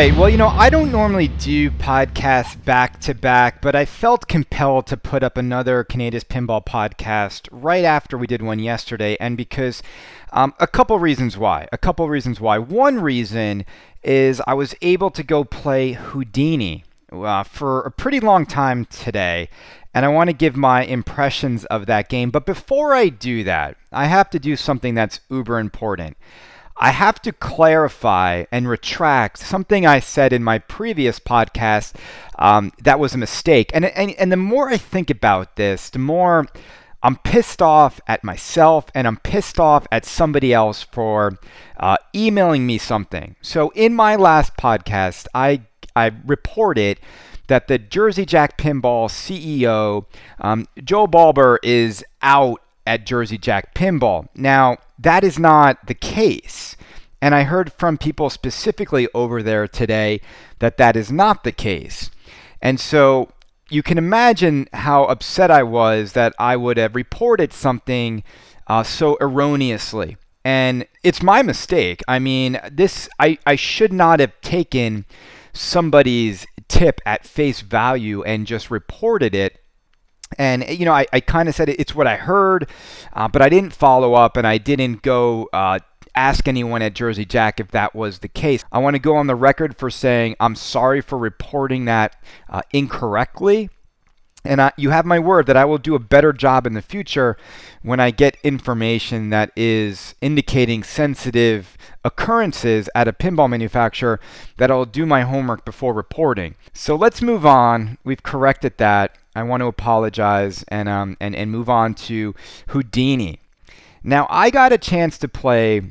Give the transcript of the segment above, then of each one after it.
Right. Well, you know, I don't normally do podcasts back to back, but I felt compelled to put up another Kaneda's Pinball podcast right after we did one yesterday, and because um, a couple reasons why. A couple reasons why. One reason is I was able to go play Houdini uh, for a pretty long time today, and I want to give my impressions of that game. But before I do that, I have to do something that's uber important. I have to clarify and retract something I said in my previous podcast um, that was a mistake. And, and, and the more I think about this, the more I'm pissed off at myself and I'm pissed off at somebody else for uh, emailing me something. So in my last podcast, I, I reported that the Jersey Jack Pinball CEO, um, Joe Balcer, is out at Jersey Jack Pinball. Now, that is not the case. And I heard from people specifically over there today that that is not the case. And so you can imagine how upset I was that I would have reported something uh, so erroneously. And it's my mistake. I mean, this I, I should not have taken somebody's tip at face value and just reported it and you know, I, I kind of said it, it's what I heard, uh, but I didn't follow up and I didn't go uh, ask anyone at Jersey Jack if that was the case. I want to go on the record for saying I'm sorry for reporting that uh, incorrectly. And I, you have my word that I will do a better job in the future when I get information that is indicating sensitive occurrences at a pinball manufacturer that I'll do my homework before reporting. So let's move on. We've corrected that. I want to apologize and um, and and move on to Houdini. Now I got a chance to play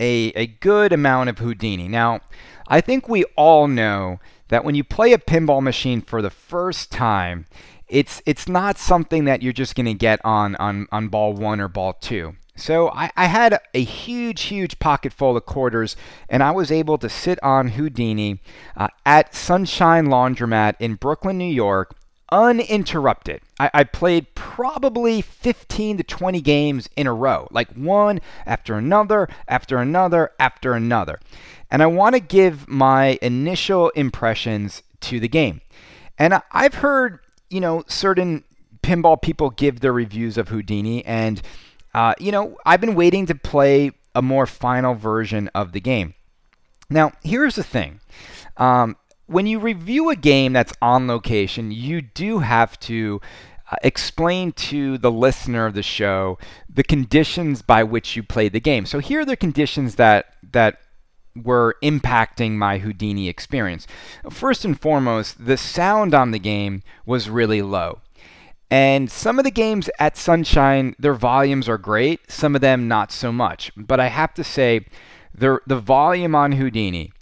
a a good amount of Houdini. Now I think we all know that when you play a pinball machine for the first time, it's it's not something that you're just going to get on, on on ball one or ball two. So I, I, had a huge, huge pocket full of quarters, and I was able to sit on Houdini uh, at Sunshine Laundromat in Brooklyn, New York, uninterrupted. I, I, played probably 15 to 20 games in a row, like one after another, after another, after another. And I want to give my initial impressions to the game. And I've heard, you know, certain pinball people give their reviews of Houdini, and, uh, you know, I've been waiting to play a more final version of the game. Now, here's the thing. Um, when you review a game that's on location, you do have to uh, explain to the listener of the show the conditions by which you played the game. So here are the conditions that that were impacting my Houdini experience. First and foremost, the sound on the game was really low. And some of the games at Sunshine, their volumes are great, some of them not so much. But I have to say, the, the volume on Houdini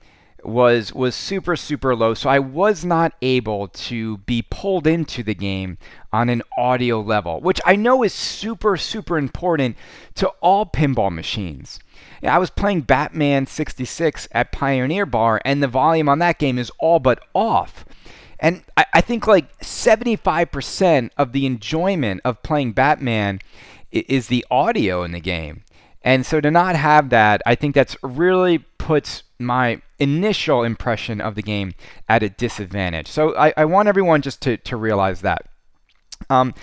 was was super super low so I was not able to be pulled into the game on an audio level which I know is super super important to all pinball machines. I was playing Batman 66 at Pioneer Bar and the volume on that game is all but off. And I, I think like 75% of the enjoyment of playing Batman is the audio in the game. And so to not have that, I think that's really puts my initial impression of the game at a disadvantage. So I, I want everyone just to, to realize that. Um,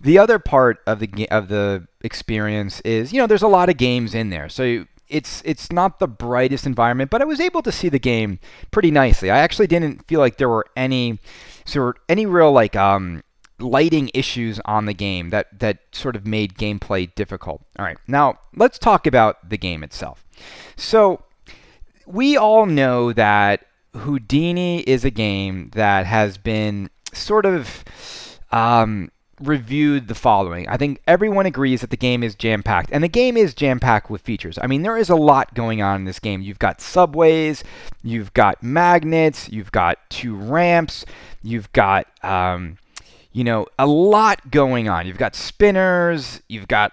the other part of the of the experience is, you know, there's a lot of games in there. So it's it's not the brightest environment, but I was able to see the game pretty nicely. I actually didn't feel like there were any sort any real like um, lighting issues on the game that that sort of made gameplay difficult. All right, now let's talk about the game itself. So we all know that Houdini is a game that has been sort of um, reviewed the following. I think everyone agrees that the game is jam packed, and the game is jam packed with features. I mean, there is a lot going on in this game. You've got subways, you've got magnets, you've got two ramps, you've got. Um, you know, a lot going on. You've got spinners, you've got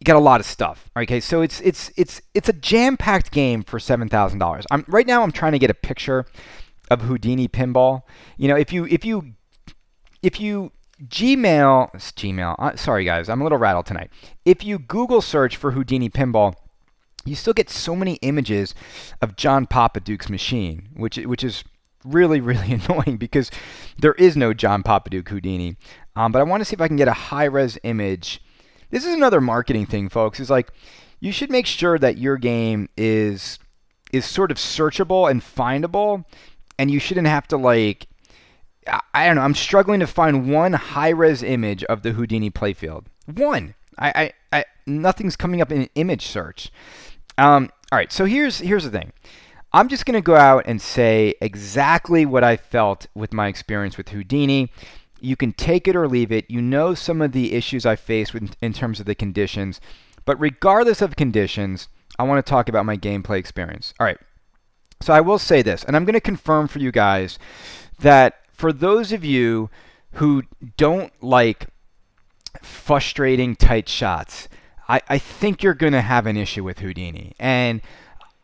you got a lot of stuff. Okay, so it's it's it's it's a jam-packed game for seven thousand dollars. I'm right now. I'm trying to get a picture of Houdini Pinball. You know, if you if you if you Gmail, Gmail. Uh, sorry guys, I'm a little rattled tonight. If you Google search for Houdini Pinball, you still get so many images of John Popadiuk's machine, which which is really really annoying because there is no John Popadiuk Houdini. Um, but I want to see if I can get a high res image. This is another marketing thing, folks. Is like you should make sure that your game is is sort of searchable and findable, and you shouldn't have to like I don't know. I'm struggling to find one high res image of the Houdini playfield. One. I, I, I nothing's coming up in image search. Um, all right, so here's here's the thing. I'm just going to go out and say exactly what I felt with my experience with Houdini. You can take it or leave it. You know some of the issues I faced with, in terms of the conditions. But regardless of conditions, I want to talk about my gameplay experience. All right. So I will say this, and I'm going to confirm for you guys that for those of you who don't like frustrating tight shots, I, I think you're going to have an issue with Houdini. And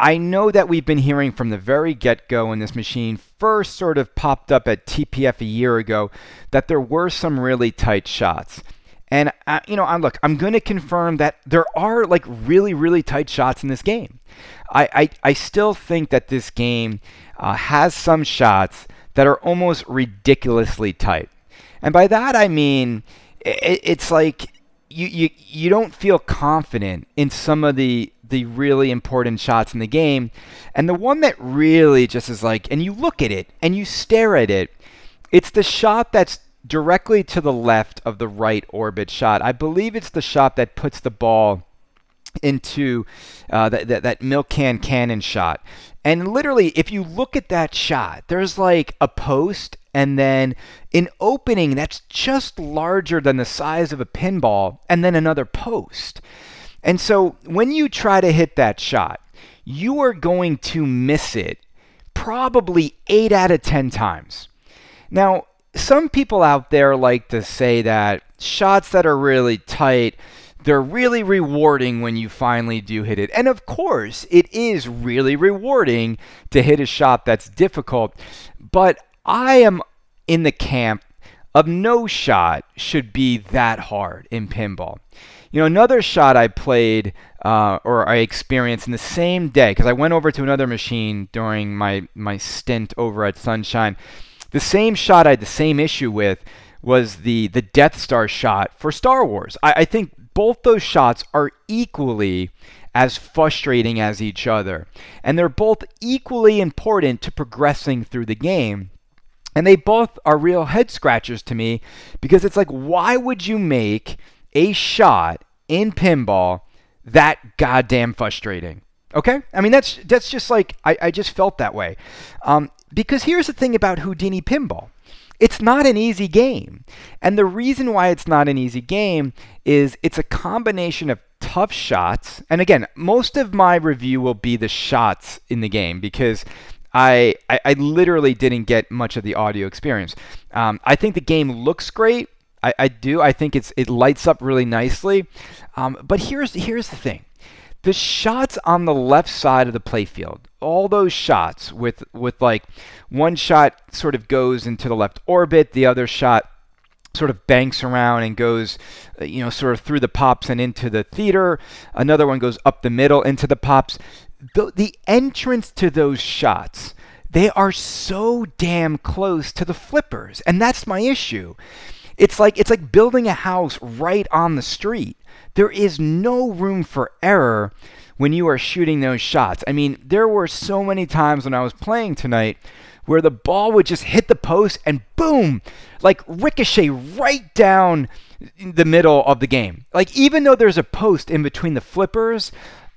I know that we've been hearing from the very get go when this machine first sort of popped up at TPF a year ago that there were some really tight shots. And, uh, you know, I'm, look, I'm going to confirm that there are like really, really tight shots in this game. I, I, I still think that this game uh, has some shots that are almost ridiculously tight. And by that I mean it, it's like you, you you don't feel confident in some of the the really important shots in the game. And the one that really just is like and you look at it and you stare at it, it's the shot that's directly to the left of the right orbit shot. I believe it's the shot that puts the ball into uh, that, that, that milk can cannon shot. And literally, if you look at that shot, there's like a post and then an opening that's just larger than the size of a pinball, and then another post. And so when you try to hit that shot, you are going to miss it probably 8 out of 10 times. Now, some people out there like to say that shots that are really tight they're really rewarding when you finally do hit it. And of course, it is really rewarding to hit a shot that's difficult. But I am in the camp of no shot should be that hard in pinball. You know, another shot I played uh, or I experienced in the same day, because I went over to another machine during my, my stint over at Sunshine. The same shot I had the same issue with was the the Death Star shot for Star Wars. I, I think both those shots are equally as frustrating as each other. And they're both equally important to progressing through the game. And they both are real head scratchers to me because it's like, why would you make a shot in pinball that goddamn frustrating? Okay? I mean, that's, that's just like, I, I just felt that way. Um, because here's the thing about Houdini pinball it's not an easy game. And the reason why it's not an easy game is it's a combination of tough shots. And again, most of my review will be the shots in the game because I, I, literally didn't get much of the audio experience. Um, I think the game looks great. I, I do. I think it's it lights up really nicely. Um, but here's here's the thing. The shots on the left side of the playfield, all those shots with with like one shot sort of goes into the left orbit, the other shot sort of banks around and goes uh, you know sort of through the pops and into the theater. Another one goes up the middle into the pops. The, the entrance to those shots they are so damn close to the flippers. And that's my issue it's like it's like building a house right on the street there is no room for error when you are shooting those shots. I mean, there were so many times when I was playing tonight where the ball would just hit the post and boom, like ricochet right down the middle of the game. Like, even though there's a post in between the flippers,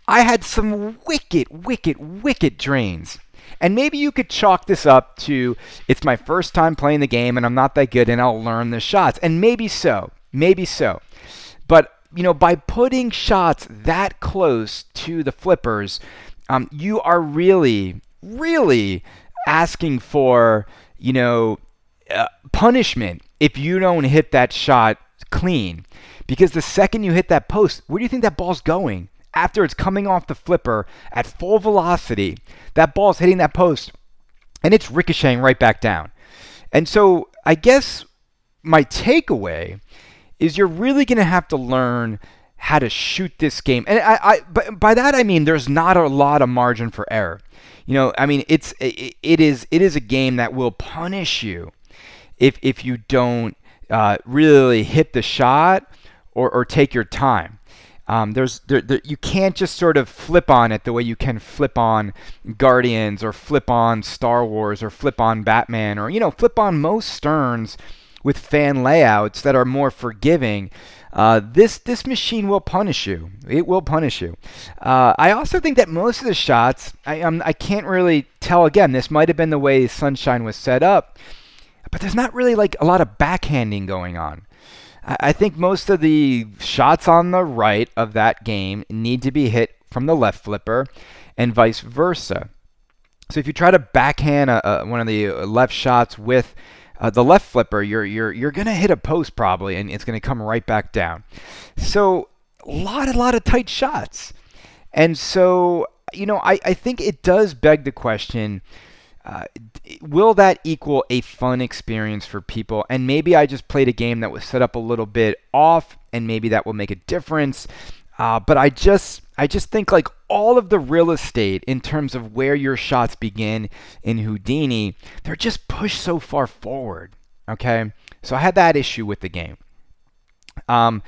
I had some wicked, wicked, wicked drains. And maybe you could chalk this up to it's my first time playing the game and I'm not that good and I'll learn the shots. And maybe so. Maybe so. But you know, by putting shots that close to the flippers, um, you are really, really asking for, you know, uh, punishment if you don't hit that shot clean. Because the second you hit that post, where do you think that ball's going? After it's coming off the flipper at full velocity, that ball's hitting that post and it's ricocheting right back down. And so I guess my takeaway is you're really going to have to learn how to shoot this game. And I, I but by that I mean there's not a lot of margin for error. You know, I mean it's it, it is it is a game that will punish you if if you don't uh, really hit the shot or, or take your time. Um, there's there, there, you can't just sort of flip on it the way you can flip on Guardians or flip on Star Wars or flip on Batman or you know flip on most Sterns with fan layouts that are more forgiving. Uh, this this machine will punish you. It will punish you. Uh, I also think that most of the shots, I um, I can't really tell. Again, this might have been the way Sunshine was set up, but there's not really like a lot of backhanding going on. I think most of the shots on the right of that game need to be hit from the left flipper and vice versa. So if you try to backhand a, a, one of the uh, left shots with uh, the left flipper, you're you're you're gonna hit a post probably, and it's gonna come right back down. So a lot a lot of tight shots, and so you know I I think it does beg the question. Uh, will that equal a fun experience for people? And maybe I just played a game that was set up a little bit off, and maybe that will make a difference. Uh, but I just I just think like all of the real estate in terms of where your shots begin in Houdini, they're just pushed so far forward. Okay, so I had that issue with the game. Um,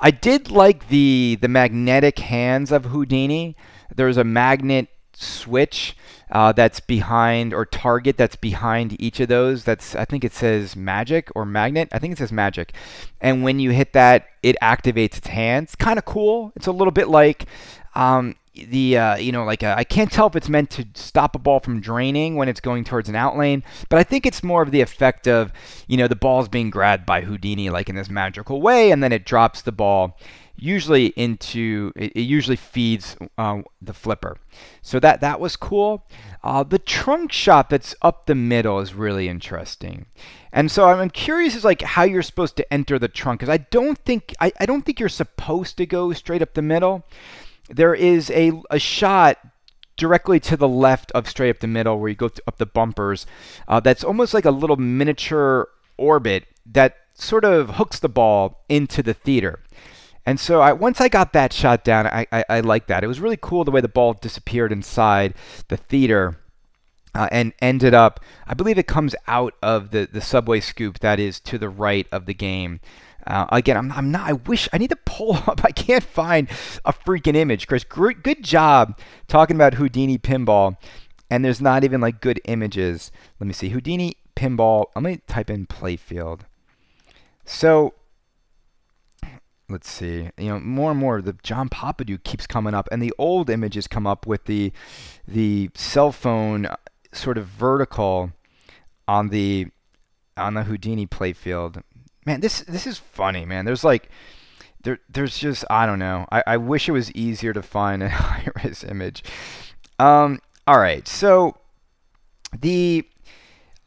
I did like the the magnetic hands of Houdini. There's a magnet switch uh, that's behind or target that's behind each of those. That's I think it says magic or magnet. I think it says magic. And when you hit that, it activates its hands. Kind of cool. It's a little bit like um, the uh, you know like I can't tell if it's meant to stop a ball from draining when it's going towards an out lane, but I think it's more of the effect of you know the ball's being grabbed by Houdini like in this magical way, and then it drops the ball usually into it, it usually feeds uh, the flipper. So that that was cool. Uh, the trunk shot that's up the middle is really interesting. And so I'm curious as like how you're supposed to enter the trunk because I don't think I, I don't think you're supposed to go straight up the middle. There is a, a shot directly to the left of straight up the middle where you go up the bumpers. Uh, that's almost like a little miniature orbit that sort of hooks the ball into the theater. And so I, once I got that shot down, I, I, I liked that. It was really cool the way the ball disappeared inside the theater. Uh, and ended up, I believe it comes out of the, the subway scoop that is to the right of the game. Uh, again, I'm, I'm not. I wish I need to pull up. I can't find a freaking image, Chris. Great, good job talking about Houdini pinball, and there's not even like good images. Let me see Houdini pinball. Let me type in playfield. So let's see, you know, more and more the John Popadiuk keeps coming up, and the old images come up with the the cell phone uh, sort of vertical on the on the Houdini playfield. Man, this this is funny, man. There's like there there's just I don't know. I, I wish it was easier to find a high res image. Um, all right, so the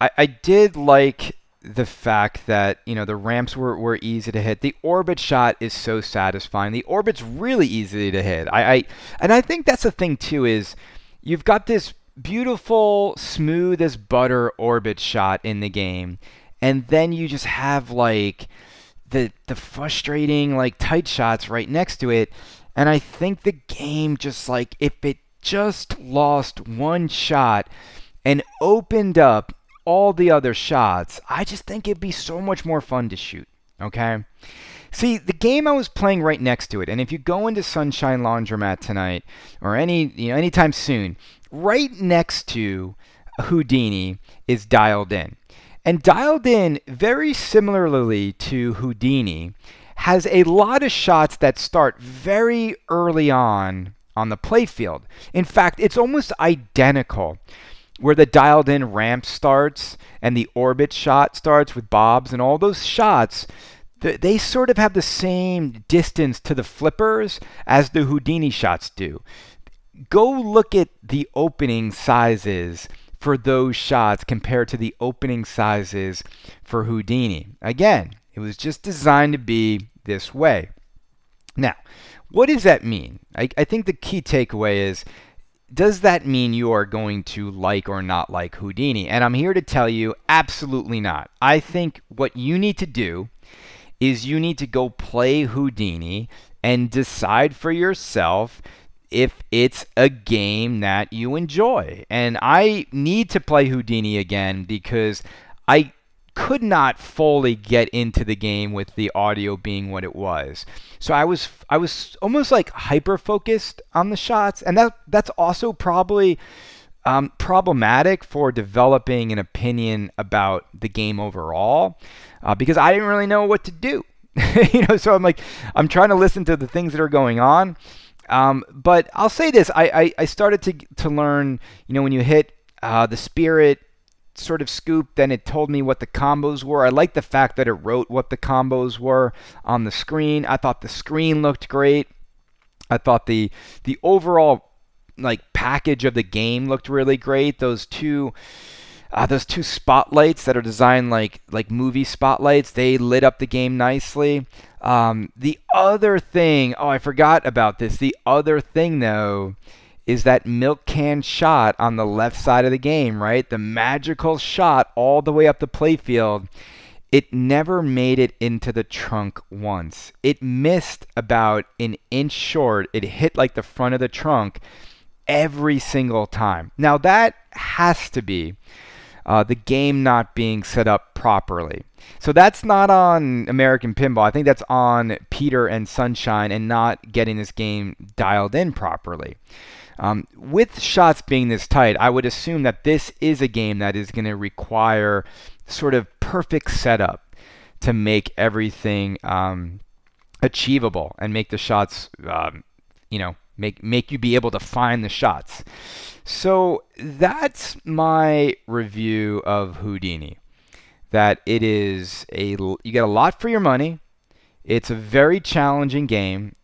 I, I did like the fact that you know the ramps were, were easy to hit. The orbit shot is so satisfying. The orbit's really easy to hit. I, I and I think that's the thing too is you've got this beautiful, smooth as butter orbit shot in the game, and then you just have like the the frustrating like tight shots right next to it. And I think the game just like if it just lost one shot and opened up all the other shots, I just think it'd be so much more fun to shoot. Okay? See, the game I was playing right next to it, and if you go into Sunshine Laundromat tonight or any you know anytime soon, right next to Houdini is dialed in. And dialed in very similarly to Houdini has a lot of shots that start very early on on the playfield. In fact, it's almost identical where the dialed in ramp starts and the orbit shot starts with bobs and all those shots they sort of have the same distance to the flippers as the Houdini shots do. Go look at the opening sizes for those shots compared to the opening sizes for Houdini. Again, it was just designed to be this way. Now, what does that mean? I, I think the key takeaway is does that mean you are going to like or not like Houdini? And I'm here to tell you absolutely not. I think what you need to do is you need to go play Houdini and decide for yourself if it's a game that you enjoy. And I need to play Houdini again because I could not fully get into the game with the audio being what it was. So I was I was almost like hyper focused on the shots, and that that's also probably um, problematic for developing an opinion about the game overall uh, because I didn't really know what to do. you know, so I'm like I'm trying to listen to the things that are going on. Um, but I'll say this: I, I, I, started to to learn. You know, when you hit uh, the spirit sort of scoop, then it told me what the combos were. I like the fact that it wrote what the combos were on the screen. I thought the screen looked great. I thought the the overall like package of the game looked really great. Those two uh, those two spotlights that are designed like like movie spotlights, they lit up the game nicely. Um, the other thing, oh, I forgot about this. The other thing, though, is that milk can shot on the left side of the game, right? The magical shot all the way up the playfield. It never made it into the trunk once. It missed about an inch short. It hit like the front of the trunk every single time. Now, that has to be uh, the game not being set up properly. So that's not on American Pinball. I think that's on Peter and Sunshine and not getting this game dialed in properly. Um, with shots being this tight, I would assume that this is a game that is going to require sort of perfect setup to make everything um, achievable and make the shots, um, you know, make make you be able to find the shots. So that's my review of Houdini. That it is a you get a lot for your money. It's a very challenging game.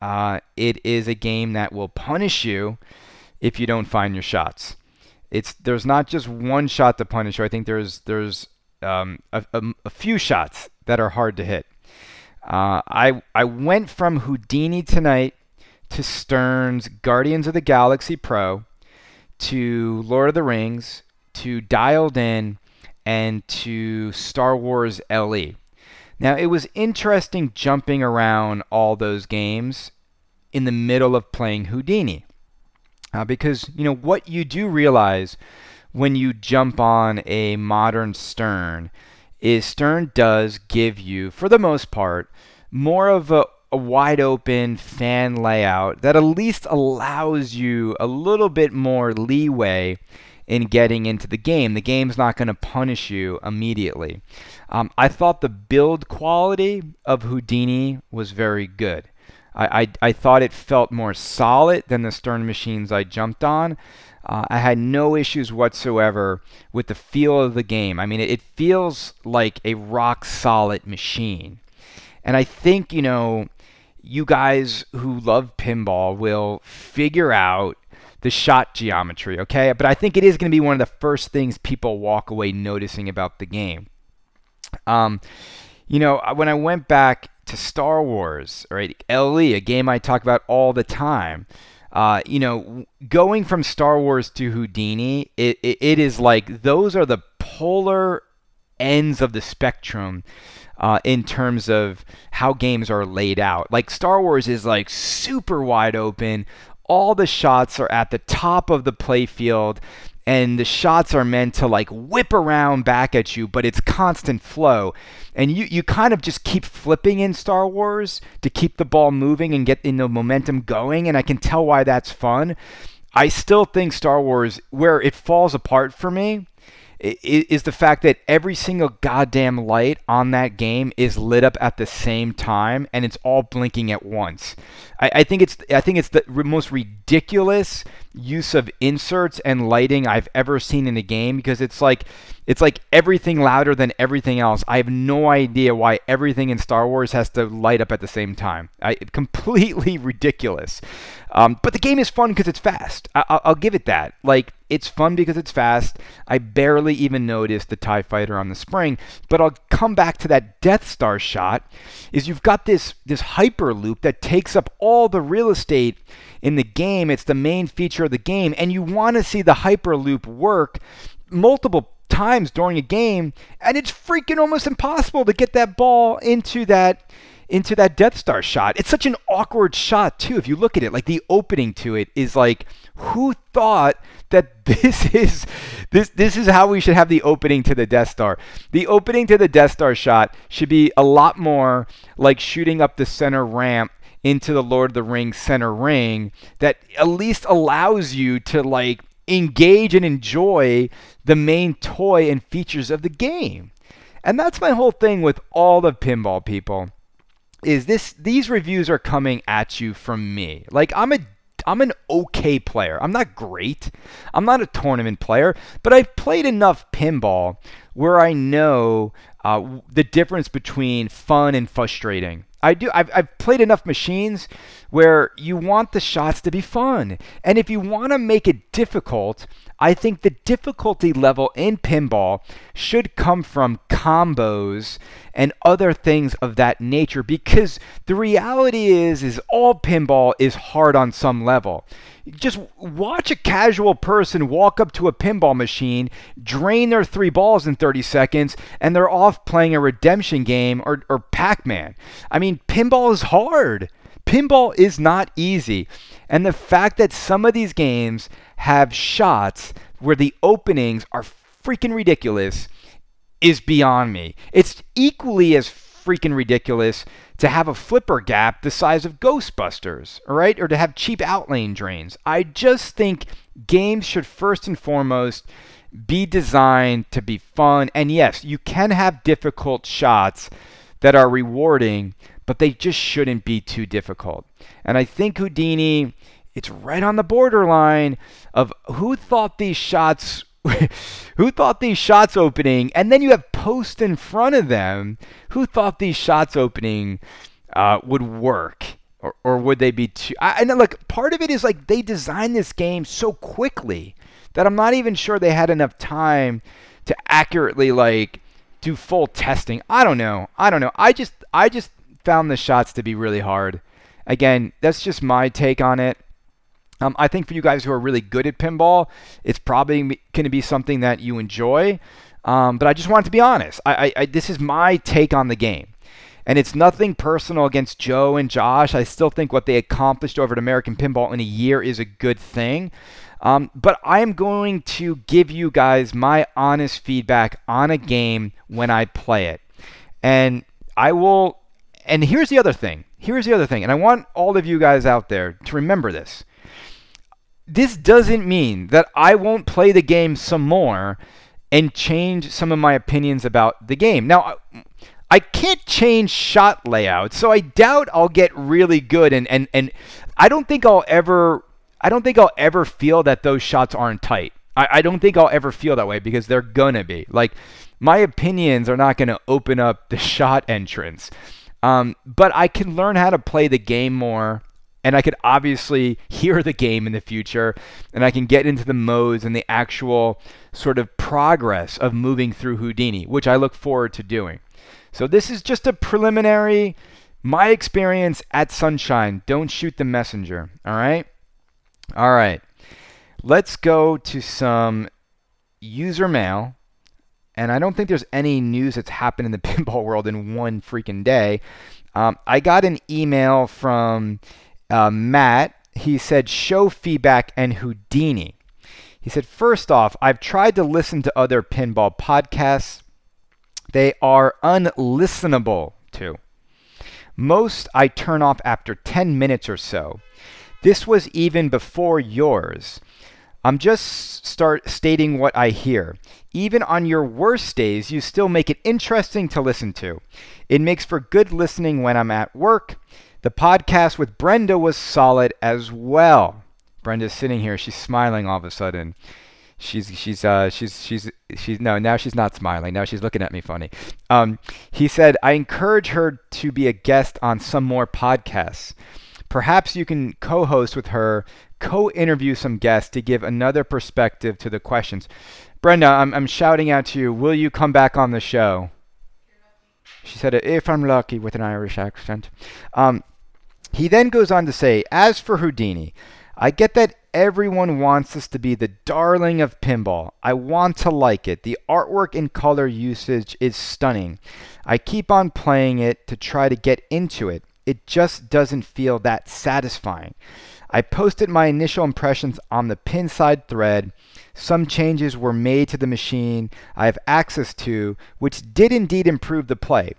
Uh, it is a game that will punish you if you don't find your shots. It's there's not just one shot to punish you. I think there's there's um, a, a, a, few shots that are hard to hit. Uh, I I went from Houdini tonight to Stern's Guardians of the Galaxy Pro to Lord of the Rings, to Dialed In, and to Star Wars LE. Now, it was interesting jumping around all those games in the middle of playing Houdini. Uh, because, you know, what you do realize when you jump on a modern Stern is Stern does give you, for the most part, more of a a wide open fan layout that at least allows you a little bit more leeway in getting into the game. The game's not going to punish you immediately. Um, I thought the build quality of Houdini was very good. I, I, I, thought it felt more solid than the Stern machines I jumped on. Uh, I had no issues whatsoever with the feel of the game. I mean, it, it feels like a rock solid machine. And I think, you know, you guys who love pinball will figure out the shot geometry, okay? But I think it is going to be one of the first things people walk away noticing about the game. Um, you know, when I went back to Star Wars, right, LE, a game I talk about all the time. Uh, you know, going from Star Wars to Houdini, it, it, it is like those are the polar ends of the spectrum uh, in terms of how games are laid out. Like Star Wars is like super wide open. All the shots are at the top of the playfield and the shots are meant to like whip around back at you, but it's constant flow. And you, you kind of just keep flipping in Star Wars to keep the ball moving and get in the momentum going. And I can tell why that's fun. I still think Star Wars, where it falls apart for me, is the fact that every single goddamn light on that game is lit up at the same time and it's all blinking at once. I, I think it's I think it's the most ridiculous use of inserts and lighting I've ever seen in a game because it's like it's like everything louder than everything else. I have no idea why everything in Star Wars has to light up at the same time. I completely ridiculous. Um, but the game is fun because it's fast. I- will give it that. Like it's fun because it's fast. I barely even noticed the Tie Fighter on the spring. But I'll come back to that Death Star shot. Is you've got this this hyperloop that takes up all the real estate in the game. It's the main feature the game, and you want to see the hyperloop work multiple times during a game, and it's freaking almost impossible to get that ball into that into that Death Star shot. It's such an awkward shot too. If you look at it, like the opening to it is like, who thought that this is this this is how we should have the opening to the Death Star? The opening to the Death Star shot should be a lot more like shooting up the center ramp into the Lord of the Rings center ring that at least allows you to like engage and enjoy the main toy and features of the game. And that's my whole thing with all the pinball people is this these reviews are coming at you from me. Like I'm a I'm an okay player. I'm not great. I'm not a tournament player, but I've played enough pinball where I know uh, the difference between fun and frustrating. I do. I've, I've played enough machines where you want the shots to be fun, and if you want to make it difficult, I think the difficulty level in pinball should come from combos and other things of that nature because the reality is is all pinball is hard on some level. Just watch a casual person walk up to a pinball machine, drain their three balls in 30 seconds, and they're off playing a redemption game or, or Pac Man. I mean, pinball is hard. Pinball is not easy. And the fact that some of these games have shots where the openings are freaking ridiculous is beyond me. It's equally as freaking ridiculous to have a flipper gap the size of Ghostbusters, all right? Or to have cheap outlane drains. I just think games should first and foremost be designed to be fun. And yes, you can have difficult shots that are rewarding, but they just shouldn't be too difficult. And I think Houdini, it's right on the borderline of who thought these shots who thought these shots opening, and then you have post in front of them. Who thought these shots opening uh, would work, or, or would they be too? I, and look, part of it is like they designed this game so quickly that I'm not even sure they had enough time to accurately like do full testing. I don't know. I don't know. I just I just found the shots to be really hard. Again, that's just my take on it. Um, I think for you guys who are really good at pinball, it's probably going to be something that you enjoy. Um, but I just wanted to be honest. I, I, I, this is my take on the game. And it's nothing personal against Joe and Josh. I still think what they accomplished over at American Pinball in a year is a good thing. Um, but I am going to give you guys my honest feedback on a game when I play it. And I will. And here's the other thing. Here's the other thing. And I want all of you guys out there to remember this this doesn't mean that I won't play the game some more and change some of my opinions about the game. Now, I can't change shot layout, so I doubt I'll get really good and and and I don't think I'll ever I don't think I'll ever feel that those shots aren't tight. I, I don't think I'll ever feel that way because they're gonna be. Like my opinions are not gonna open up the shot entrance. Um, but I can learn how to play the game more and I could obviously hear the game in the future and I can get into the modes and the actual sort of progress of moving through Houdini, which I look forward to doing. So this is just a preliminary my experience at Sunshine. Don't shoot the messenger, all right? All right. Let's go to some user mail. And I don't think there's any news that's happened in the pinball world in one freaking day. Um, I got an email from uh, Matt, he said show feedback and Houdini. He said, first off, I've tried to listen to other pinball podcasts. They are unlistenable to. Most I turn off after 10 minutes or so. This was even before yours. I'm just start stating what I hear. Even on your worst days, you still make it interesting to listen to. It makes for good listening when I'm at work. The podcast with Brenda was solid as well. Brenda's sitting here. She's smiling all of a sudden. She's she's uh she's she's she's no now she's not smiling now she's looking at me funny. Um, he said I encourage her to be a guest on some more podcasts. Perhaps you can co-host with her, co-interview some guests to give another perspective to the questions. Brenda, I'm I'm shouting out to you. Will you come back on the show? She said, if I'm lucky, with an Irish accent. Um, he then goes on to say, as for Houdini, I get that everyone wants this to be the darling of pinball. I want to like it. The artwork and color usage is stunning. I keep on playing it to try to get into it. It just doesn't feel that satisfying. I posted my initial impressions on the Pinside thread. Some changes were made to the machine I have access to, which did indeed improve the play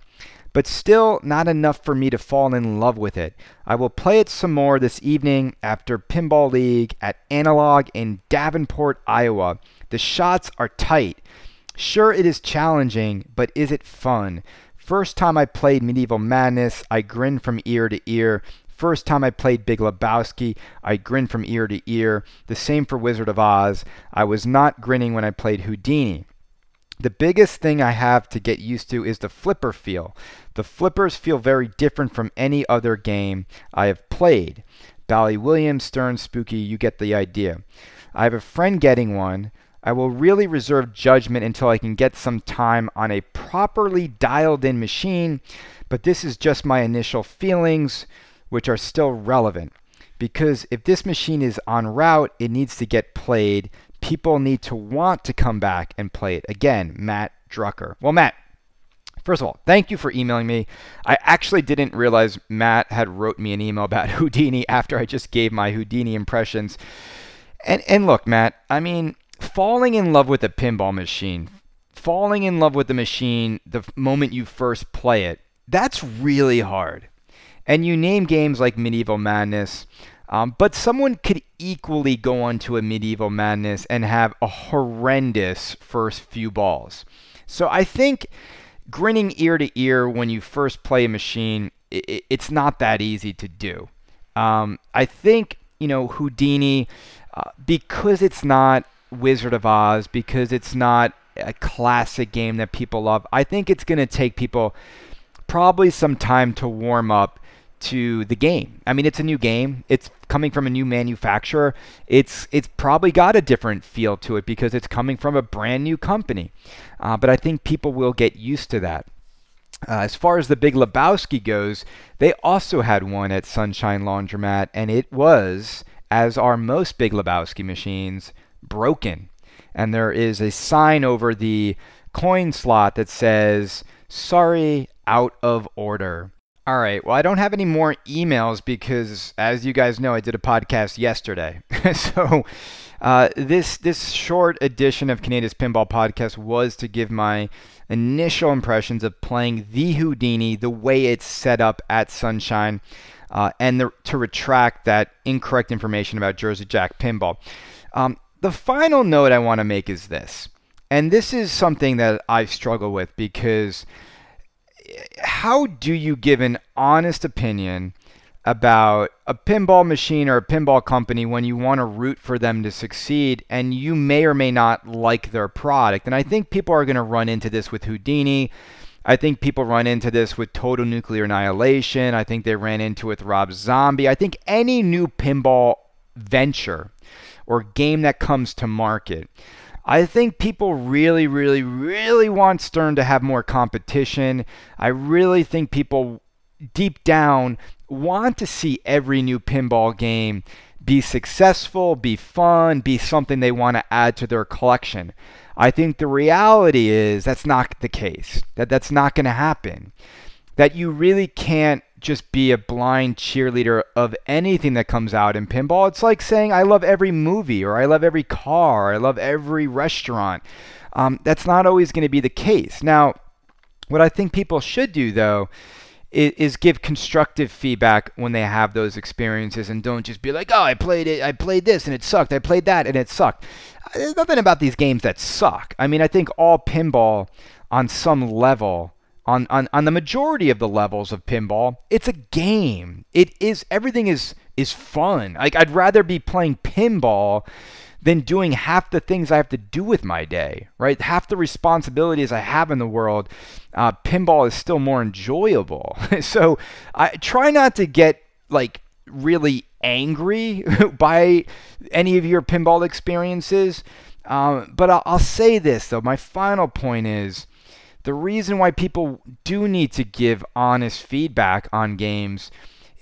but still not enough for me to fall in love with it. I will play it some more this evening after Pinball League at Analog in Davenport, Iowa. The shots are tight. Sure, it is challenging, but is it fun? First time I played Medieval Madness, I grinned from ear to ear. First time I played Big Lebowski, I grinned from ear to ear. The same for Wizard of Oz. I was not grinning when I played Houdini. The biggest thing I have to get used to is the flipper feel. The flippers feel very different from any other game I have played. Bally Williams, Stern, Spooky, you get the idea. I have a friend getting one. I will really reserve judgment until I can get some time on a properly dialed in machine, but this is just my initial feelings, which are still relevant. Because if this machine is on route, it needs to get played people need to want to come back and play it. Again, Matt Drucker. Well, Matt, First of all, thank you for emailing me. I actually didn't realize Matt had wrote me an email about Houdini after I just gave my Houdini impressions. And and look, Matt, I mean, falling in love with a pinball machine, falling in love with the machine the moment you first play it, that's really hard. And you name games like Medieval Madness, um, but someone could equally go on to a medieval madness and have a horrendous first few balls. So I think grinning ear to ear when you first play a machine, it, it's not that easy to do. Um, I think, you know, Houdini, uh, because it's not Wizard of Oz, because it's not a classic game that people love, I think it's going to take people probably some time to warm up to the game. I mean, it's a new game. It's coming from a new manufacturer. It's it's probably got a different feel to it because it's coming from a brand new company. Uh, but I think people will get used to that. Uh, as far as the Big Lebowski goes, they also had one at Sunshine Laundromat, and it was, as are most Big Lebowski machines, broken. And there is a sign over the coin slot that says, Sorry, out of order. All right. Well, I don't have any more emails because, as you guys know, I did a podcast yesterday. so uh, this this short edition of Kaneda's Pinball Podcast was to give my initial impressions of playing the Houdini the way it's set up at Sunshine, uh, and the, to retract that incorrect information about Jersey Jack Pinball. Um, the final note I want to make is this, and this is something that I struggle with because how do you give an honest opinion about a pinball machine or a pinball company when you want to root for them to succeed and you may or may not like their product? And I think people are going to run into this with Houdini. I think people run into this with Total Nuclear Annihilation. I think they ran into it with Rob Zombie. I think any new pinball venture or game that comes to market I think people really, really, really want Stern to have more competition. I really think people deep down want to see every new pinball game be successful, be fun, be something they want to add to their collection. I think the reality is that's not the case. That that's not going to happen. That you really can't just be a blind cheerleader of anything that comes out in pinball. It's like saying, I love every movie, or I love every car, or I love every restaurant. Um, that's not always going to be the case. Now, what I think people should do, though, is, is, give constructive feedback when they have those experiences and don't just be like, oh, I played it, I played this and it sucked, I played that and it sucked. There's nothing about these games that suck. I mean, I think all pinball on some level on, on, on the majority of the levels of pinball, it's a game. It is everything is is fun. Like I'd rather be playing pinball than doing half the things I have to do with my day, right? Half the responsibilities I have in the world, uh, pinball is still more enjoyable. so I try not to get like really angry by any of your pinball experiences. Um, but I'll, I'll say this though. My final point is the reason why people do need to give honest feedback on games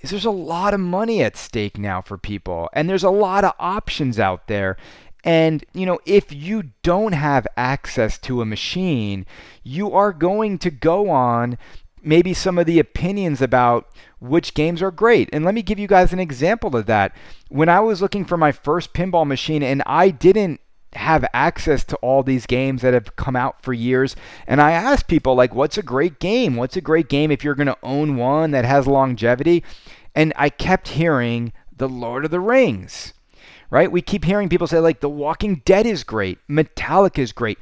is there's a lot of money at stake now for people, and there's a lot of options out there. And, you know, if you don't have access to a machine, you are going to go on maybe some of the opinions about which games are great. And let me give you guys an example of that. When I was looking for my first pinball machine and I didn't have access to all these games that have come out for years. And I asked people, like, what's a great game? What's a great game if you're going to own one that has longevity? And I kept hearing The Lord of the Rings, right? We keep hearing people say, like, The Walking Dead is great, Metallica is great.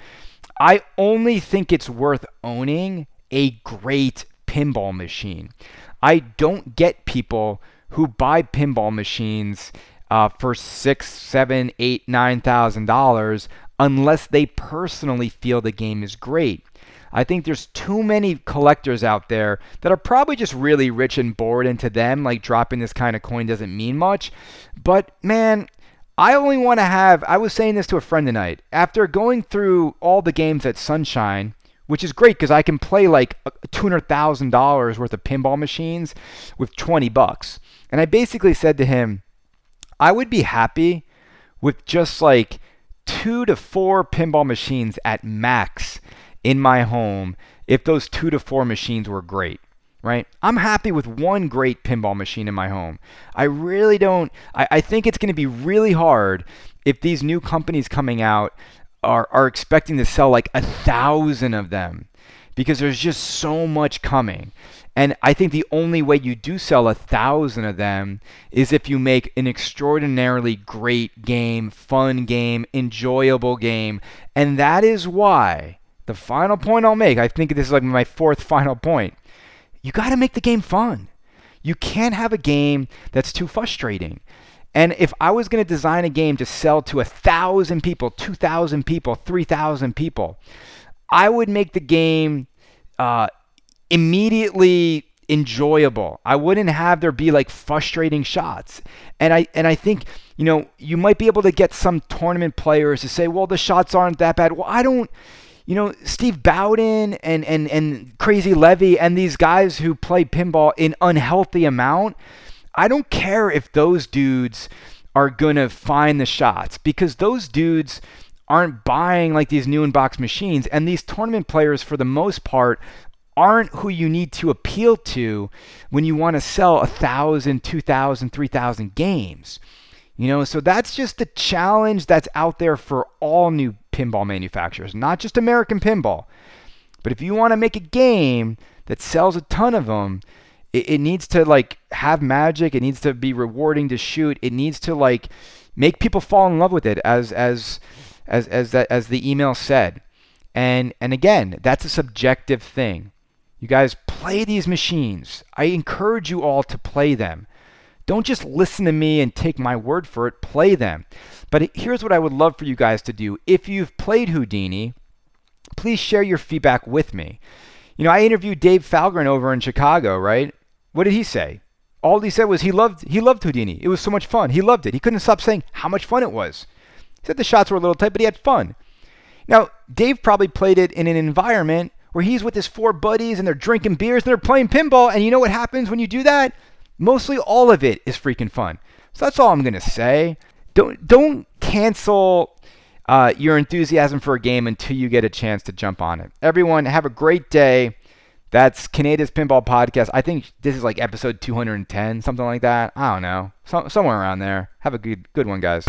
I only think it's worth owning a great pinball machine. I don't get people who buy pinball machines uh, for six, seven, eight, nine thousand dollars unless they personally feel the game is great. I think there's too many collectors out there that are probably just really rich and bored, and to them, like dropping this kind of coin doesn't mean much. But man, I only want to have. I was saying this to a friend tonight. After going through all the games at Sunshine, which is great because I can play like $200,000 worth of pinball machines with 20 bucks. And I basically said to him, I would be happy with just like two to four pinball machines at max in my home if those two to four machines were great. Right? I'm happy with one great pinball machine in my home. I really don't, I, I think it's going to be really hard if these new companies coming out are, are expecting to sell like a thousand of them because there's just so much coming. And I think the only way you do sell a thousand of them is if you make an extraordinarily great game, fun game, enjoyable game. And that is why the final point I'll make, I think this is like my fourth final point. You got to make the game fun. You can't have a game that's too frustrating. And if I was going to design a game to sell to a thousand people, 2,000 people, 3,000 people, I would make the game uh, immediately enjoyable. I wouldn't have there be like frustrating shots. And I and I think, you know, you might be able to get some tournament players to say, "Well, the shots aren't that bad." Well, I don't you know, Steve Bowden and and and Crazy Levy and these guys who play pinball in unhealthy amount, I don't care if those dudes are going to find the shots because those dudes aren't buying like these new in-box machines and these tournament players for the most part aren't who you need to appeal to when you want to sell a thousand, two thousand, three thousand games. You know, so that's just the challenge that's out there for all new pinball manufacturers, not just American Pinball. But if you want to make a game that sells a ton of them, it, it needs to like have magic. It needs to be rewarding to shoot. It needs to like make people fall in love with it, as as as as that as the email said. And and again, that's a subjective thing. You guys play these machines. I encourage you all to play them. Don't just listen to me and take my word for it. Play them. But here's what I would love for you guys to do. If you've played Houdini, please share your feedback with me. You know, I interviewed Dave Falgren over in Chicago, right? What did he say? All he said was he loved he loved Houdini. It was so much fun. He loved it. He couldn't stop saying how much fun it was. He said the shots were a little tight, but he had fun. Now, Dave probably played it in an environment where he's with his four buddies and they're drinking beers and they're playing pinball. And you know what happens when you do that? Mostly all of it is freaking fun. So that's all I'm gonna say. Don't don't cancel uh, your enthusiasm for a game until you get a chance to jump on it. Everyone, have a great day. That's Kaneda's Pinball Podcast. I think this is like episode 210, something like that. I don't know, so, somewhere around there. Have a good good one, guys.